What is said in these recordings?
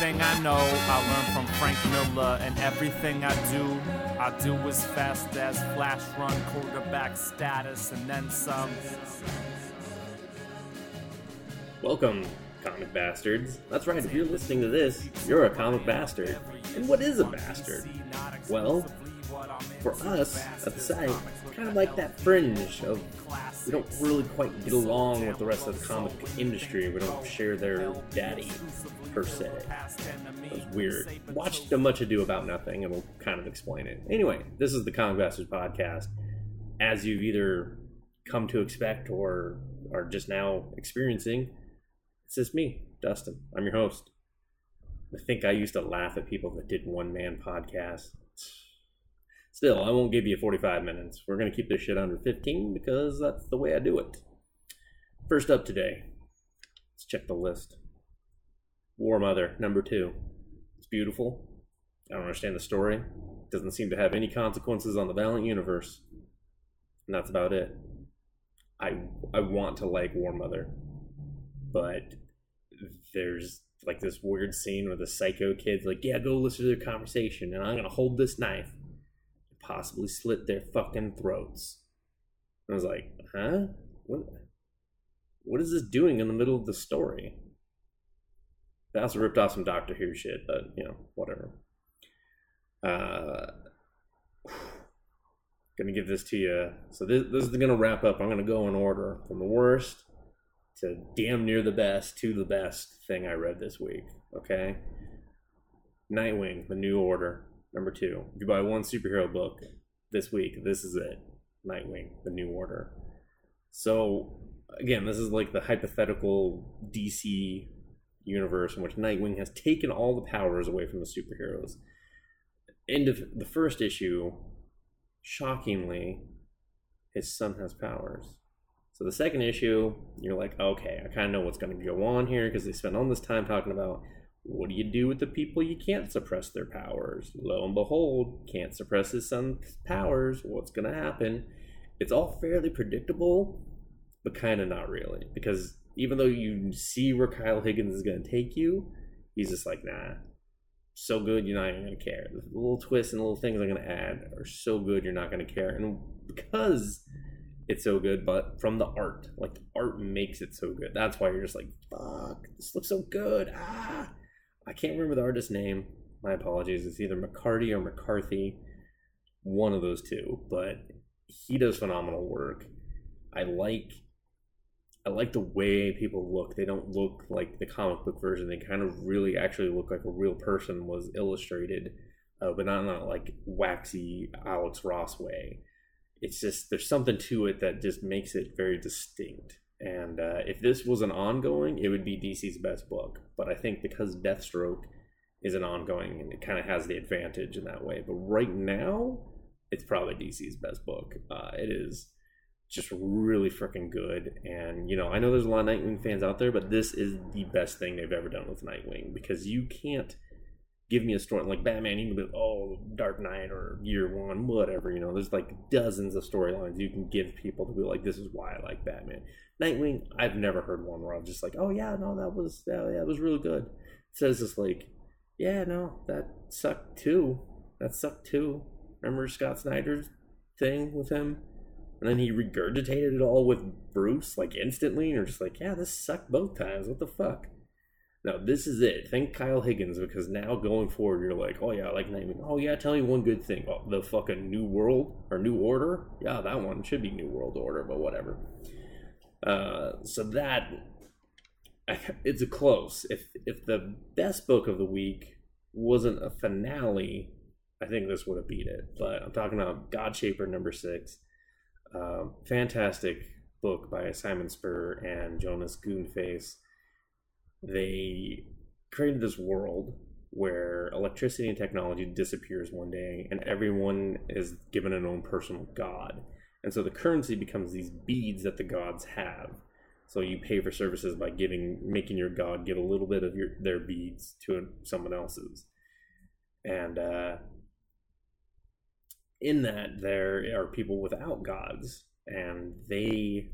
Everything I know, I learned from Frank Miller, and everything I do, I do as fast as flash run quarterback status, and then some. Welcome, comic bastards. That's right, if you're listening to this, you're a comic bastard. And what is a bastard? Well, for us at the site, kind of like that fringe of we don't really quite get along with the rest of the comic industry. We don't share their daddy per se. It was weird. Watched a much ado about nothing, and we'll kind of explain it. Anyway, this is the Comic Bastards podcast. As you've either come to expect or are just now experiencing, it's just me, Dustin. I'm your host. I think I used to laugh at people that did one man podcasts. Still, I won't give you 45 minutes. We're going to keep this shit under 15 because that's the way I do it. First up today, let's check the list. War Mother, number two. It's beautiful. I don't understand the story. It doesn't seem to have any consequences on the Valiant universe. And that's about it. I I want to like War Mother, but there's like this weird scene where the psycho kid's like, "Yeah, go listen to their conversation, and I'm gonna hold this knife, possibly slit their fucking throats." And I was like, "Huh? What? What is this doing in the middle of the story?" They also ripped off some Doctor Who shit, but you know, whatever. Uh, gonna give this to you. So this, this is gonna wrap up. I'm gonna go in order from the worst to damn near the best to the best thing I read this week. Okay. Nightwing, The New Order, number two. If you buy one superhero book this week, this is it. Nightwing, The New Order. So again, this is like the hypothetical DC universe in which Nightwing has taken all the powers away from the superheroes. End of the first issue, shockingly, his son has powers. So the second issue, you're like, okay, I kind of know what's going to go on here because they spend all this time talking about what do you do with the people you can't suppress their powers. Lo and behold, can't suppress his son's powers. What's going to happen? It's all fairly predictable, but kind of not really because even though you see where Kyle Higgins is going to take you, he's just like, nah, so good you're not even going to care. The little twists and little things I'm going to add are so good you're not going to care. And because it's so good, but from the art, like the art makes it so good. That's why you're just like, fuck, this looks so good. Ah, I can't remember the artist's name. My apologies. It's either McCarty or McCarthy, one of those two. But he does phenomenal work. I like I like the way people look. They don't look like the comic book version. They kind of really actually look like a real person was illustrated, uh, but not not like waxy Alex Ross way. It's just there's something to it that just makes it very distinct. And uh, if this was an ongoing, it would be DC's best book. But I think because Deathstroke is an ongoing, and it kind of has the advantage in that way. But right now, it's probably DC's best book. Uh, it is just really freaking good. And you know, I know there's a lot of Nightwing fans out there, but this is the best thing they've ever done with Nightwing because you can't give me a story like Batman. You can be oh Dark Knight or Year One, whatever. You know, there's like dozens of storylines you can give people to be like, this is why I like Batman. Nightwing, I've never heard one where I'm just like, oh yeah, no, that was yeah, yeah, was really good. It says this like, yeah, no, that sucked too. That sucked too. Remember Scott Snyder's thing with him? and then he regurgitated it all with Bruce like instantly, and you're just like, yeah, this sucked both times. What the fuck? Now this is it. Thank Kyle Higgins because now going forward, you're like, oh yeah, I like naming. Oh yeah, tell me one good thing. Oh, the fucking New World or New Order. Yeah, that one should be New World Order, but whatever. Uh, so that it's a close. If if the best book of the week wasn't a finale, I think this would have beat it. But I'm talking about Godshaper number six. Um, fantastic book by Simon Spurrier and Jonas Goonface. They created this world where electricity and technology disappears one day and everyone is given an own personal god. And so the currency becomes these beads that the gods have. So you pay for services by giving, making your god give a little bit of your their beads to someone else's. And uh, in that there are people without gods and they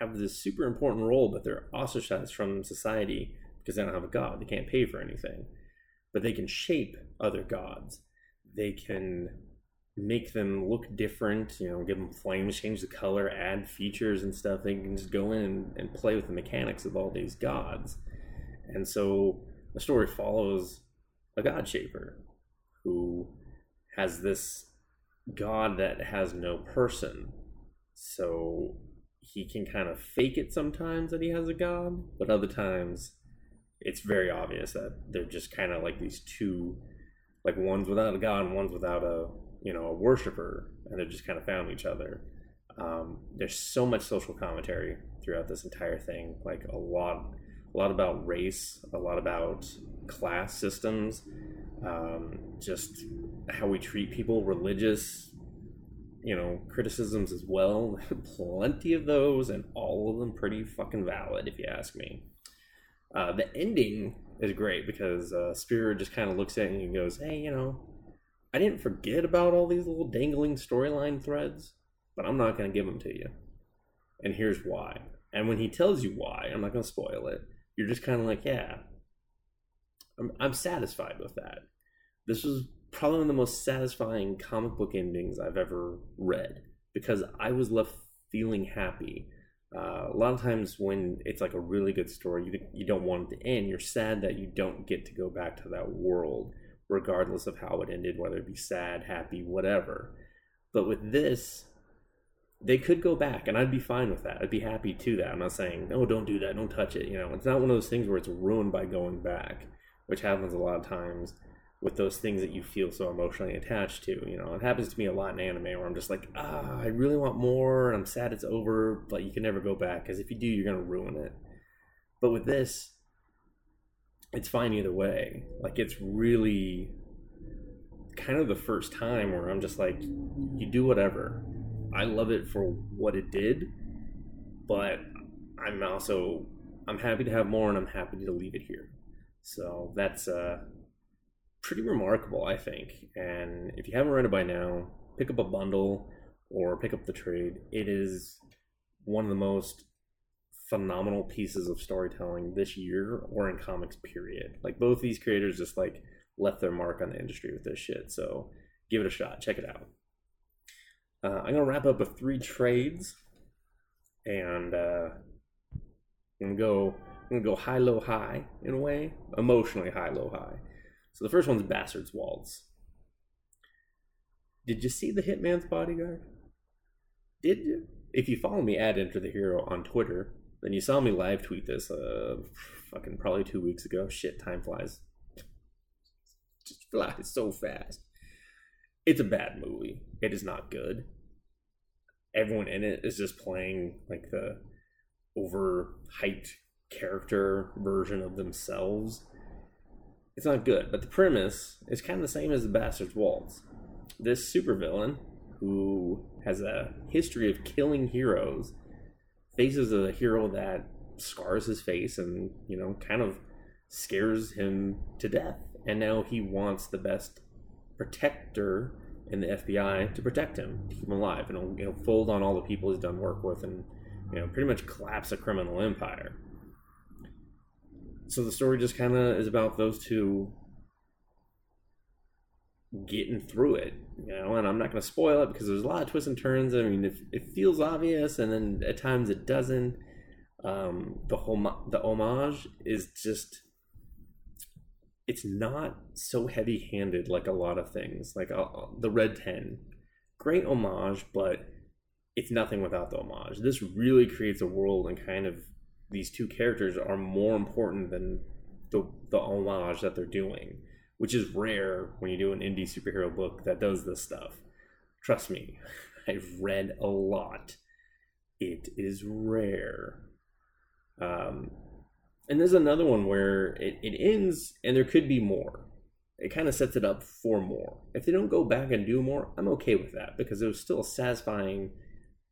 have this super important role but they're ostracized from society because they don't have a god they can't pay for anything but they can shape other gods. They can make them look different, you know, give them flames, change the color, add features and stuff. They can just go in and, and play with the mechanics of all these gods. And so the story follows a god shaper who has this god that has no person. So he can kind of fake it sometimes that he has a god, but other times it's very obvious that they're just kind of like these two like one's without a god and one's without a you know a worshiper and they're just kind of found each other. Um, there's so much social commentary throughout this entire thing like a lot a lot about race a lot about class systems um, just how we treat people religious you know criticisms as well. Plenty of those and all of them pretty fucking valid if you ask me uh, the ending is great because uh, Spirit just kind of looks at you and goes, "Hey, you know, I didn't forget about all these little dangling storyline threads, but I'm not going to give them to you. And here's why. And when he tells you why, I'm not going to spoil it. You're just kind of like, yeah, I'm, I'm satisfied with that. This was probably one of the most satisfying comic book endings I've ever read because I was left feeling happy. Uh, a lot of times when it's like a really good story, you, you don't want it to end. You're sad that you don't get to go back to that world regardless of how it ended, whether it be sad, happy, whatever. But with this, they could go back, and I'd be fine with that. I'd be happy to that. I'm not saying, no, don't do that, don't touch it. You know, it's not one of those things where it's ruined by going back, which happens a lot of times with those things that you feel so emotionally attached to. You know, it happens to me a lot in anime where I'm just like, ah, I really want more, and I'm sad it's over, but you can never go back because if you do, you're to ruin it. But with this, it's fine either way. Like it's really kind of the first time where I'm just like, you do whatever. I love it for what it did, but I'm also I'm happy to have more and I'm happy to leave it here. So that's uh pretty remarkable, I think. And if you haven't read it by now, pick up a bundle or pick up the trade. It is one of the most phenomenal pieces of storytelling this year or in comics period. Like both these creators just like left their mark on the industry with this shit so give it a shot. Check it out. Uh, i'm gonna wrap up with three trades and uh i'm gonna go i'm gonna go high low high in a way. Emotionally high low high so the first one's bastard's waltz did you see the hitman's bodyguard did you if you follow me at enter the hero on twitter then you saw me live tweet this uh fucking probably two weeks ago. Shit, time flies. Just flies so fast. It's a bad movie. It is not good. Everyone in it is just playing like the overhyped character version of themselves. It's not good, but the premise is kind of the same as the Bastard's Waltz. This supervillain who has a history of killing heroes faces a hero that scars his face and you know kind of scares him to death and now he wants the best protector in the FBI to protect him to keep him alive and you know fold on all the people he's done work with and you know pretty much collapse a criminal empire so the story just kind of is about those two getting through it, you know. And I'm not going to spoil it because there's a lot of twists and turns. I mean, it, it feels obvious, and then at times it doesn't. Um, the whole the homage is just it's not so heavy-handed like a lot of things. Like uh, the Red Ten, great homage, but it's nothing without the homage. This really creates a world, and kind of these two characters are more important than the the homage that they're doing which is rare when you do an indie superhero book that does this stuff. Trust me, I've read a lot. It is rare. Um, and there's another one where it, it ends and there could be more. It kind of sets it up for more. If they don't go back and do more, I'm okay with that because it was still a satisfying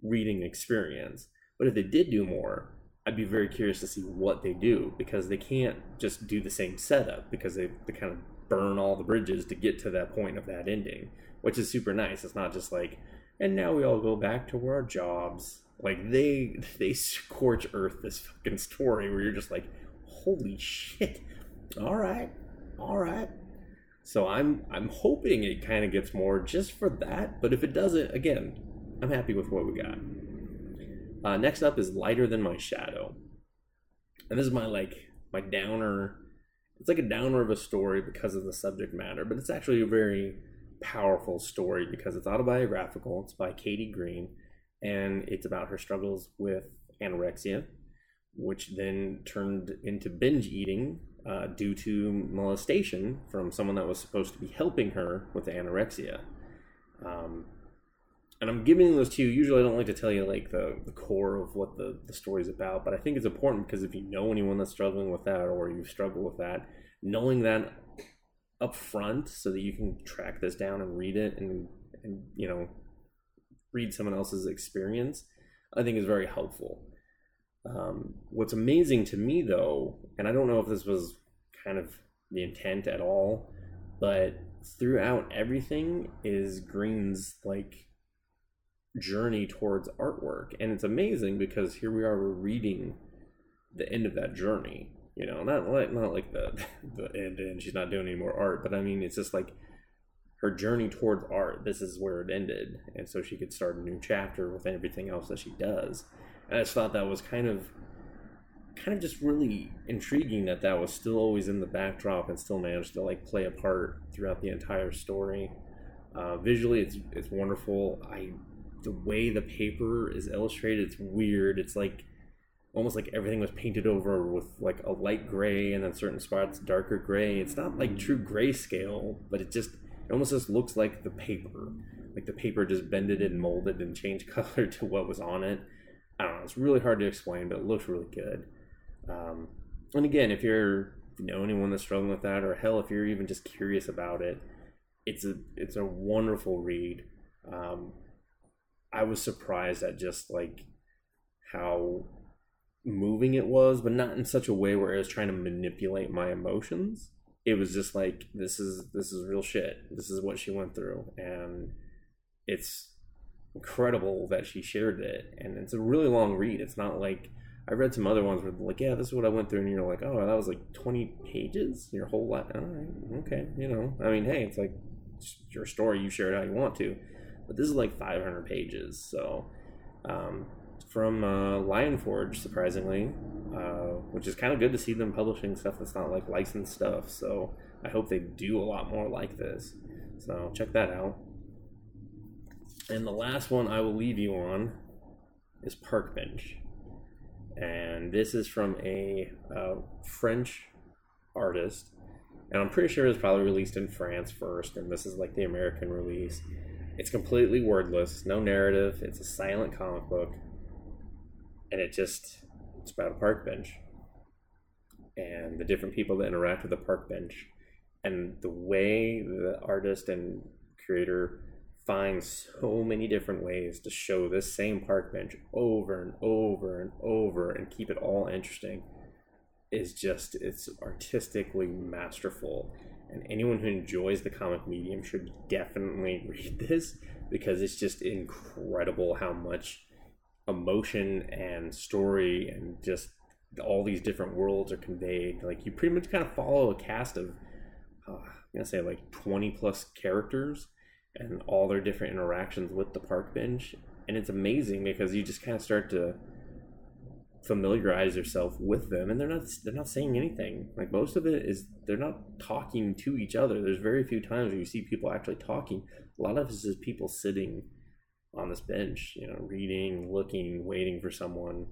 reading experience. But if they did do more, I'd be very curious to see what they do because they can't just do the same setup because they, they kind of burn all the bridges to get to that point of that ending, which is super nice. It's not just like, and now we all go back to our jobs. Like they they scorch earth this fucking story where you're just like, holy shit. All right, all right. So I'm I'm hoping it kind of gets more just for that. But if it doesn't, again, I'm happy with what we got. Uh, next up is Lighter Than My Shadow, and this is my like my downer. It's like a downer of a story because of the subject matter, but it's actually a very powerful story because it's autobiographical. It's by Katie Green, and it's about her struggles with anorexia, which then turned into binge eating uh, due to molestation from someone that was supposed to be helping her with anorexia. Um, and I'm giving those to you. Usually, I don't like to tell you like the, the core of what the, the story's about, but I think it's important because if you know anyone that's struggling with that or you struggle with that, knowing that up front so that you can track this down and read it and, and you know, read someone else's experience, I think is very helpful. Um, what's amazing to me, though, and I don't know if this was kind of the intent at all, but throughout everything is Green's like journey towards artwork, and it's amazing because here we are, we're reading the end of that journey. You know, not like not like the the end and she's not doing any more art, but I mean, it's just like her journey towards art. This is where it ended, and so she could start a new chapter with everything else that she does. And I just thought that was kind of kind of just really intriguing that that was still always in the backdrop and still managed to like play a part throughout the entire story. Uh, visually, it's it's wonderful. I the way the paper is illustrated, it's weird. It's like almost like everything was painted over with like a light gray and then certain spots darker gray. It's not like true grayscale, but it just it almost just looks like the paper. Like the paper just bended and molded and changed color to what was on it. I don't know. It's really hard to explain, but it looks really good. Um, and again, if you're you know anyone that's struggling with that, or hell, if you're even just curious about it, it's a it's a wonderful read. Um, I was surprised at just like how moving it was, but not in such a way where it was trying to manipulate my emotions. It was just like this is this is real shit. This is what she went through, and it's incredible that she shared it. And it's a really long read. It's not like I read some other ones where like, yeah, this is what I went through, and you're like, oh, that was like 20 pages, your whole life. All right, okay, you know. I mean, hey, it's like it's your story. You share it how you want to, but this is like 500 pages. So, um, from uh, Lion Forge, surprisingly, uh, which is kind of good to see them publishing stuff that's not like licensed stuff. So I hope they do a lot more like this. So check that out. And the last one I will leave you on is Park Bench and this is from a uh, French artist, and I'm pretty sure it was probably released in France first, and this is like the American release. It's completely wordless, no narrative. It's a silent comic book, and it just it's about a park bench and the different people that interact with the park bench, and the way the artist and creator finds so many different ways to show this same park bench over and over and over and keep it all interesting is just it's artistically masterful and anyone who enjoys the comic medium should definitely read this because it's just incredible how much emotion and story and just all these different worlds are conveyed like you pretty much kind of follow a cast of uh, i'm gonna say like 20 plus characters and all their different interactions with the park bench. And it's amazing because you just kind of start to familiarize yourself with them and they're not they're not saying anything. Like most of it is they're not talking to each other. There's very few times where you see people actually talking. A lot of it is people sitting on this bench, you know, reading, looking, waiting for someone.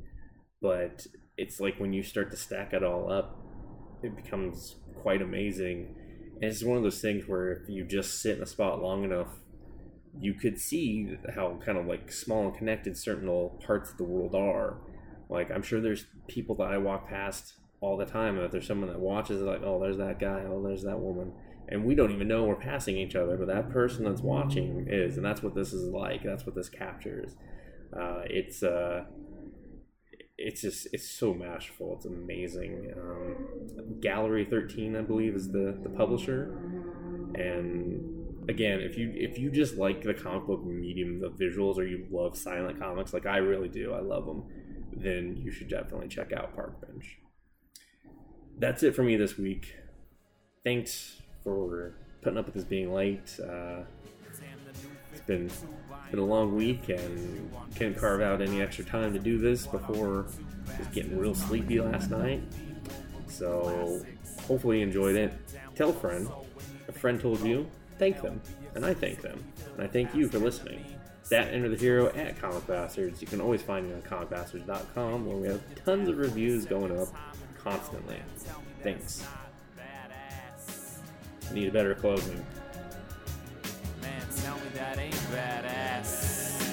But it's like when you start to stack it all up, it becomes quite amazing and it's one of those things where if you just sit in a spot long enough, you could see how kind of like small and connected certain little parts of the world are. Like I'm sure there's people that I walk past all the time, and if there's someone that watches like, oh, there's that guy, oh, there's that woman, and we don't even know we're passing each other, but that person that's watching is, and that's what this is like. That's what this captures. Uh, it's uh, it's just it's so masterful. It's amazing. Um, Gallery Thirteen, I believe, is the the publisher, and again, if you if you just like the comic book medium, the visuals, or you love silent comics, like I really do, I love them, then you should definitely check out Park Bench. That's it for me this week. Thanks for putting up with this being late. Uh, it's been been a long week and couldn't carve out any extra time to do this before just getting real sleepy last night. So hopefully you enjoyed it. Tell a friend. A friend told you, thank them. And I thank them. And I thank you for listening. That Enter the Hero at Comic Bastards. You can always find me on comicbastards.com where we have tons of reviews going up constantly. Thanks. Need a better closing. Man, tell me that ain't badass.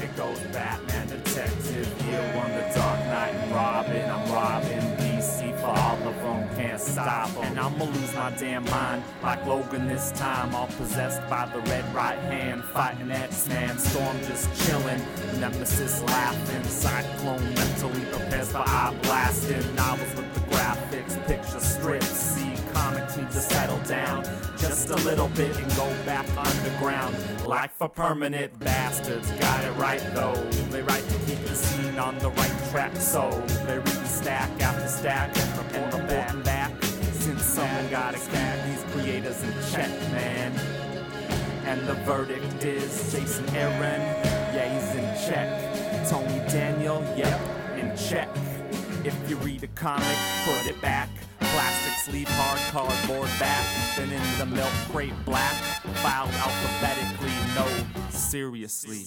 It goes Batman, Detective, Year One, The Dark Knight, and Robin. I'm Robin, stop. And I'ma lose my damn mind, like Logan this time. All possessed by the red right hand, fighting X-Man. Storm just chilling, Nemesis laughing. Cyclops mentally prepares for eye blasting. Novels with the graphics, picture strips. See comics need to settle down just a little bit and go back underground. Life for permanent bastards, got it right though. They write to keep the scene on the right track, so they read stack after stack and reporting back. Someone gotta keep these creators in check, man. And the verdict is Jason Aaron, yeah, he's in check. Tony Daniel, yep, in check. If you read a comic, put it back. Plastic sleeve, hard cardboard back. Then in the milk crate black. Filed alphabetically, no, seriously.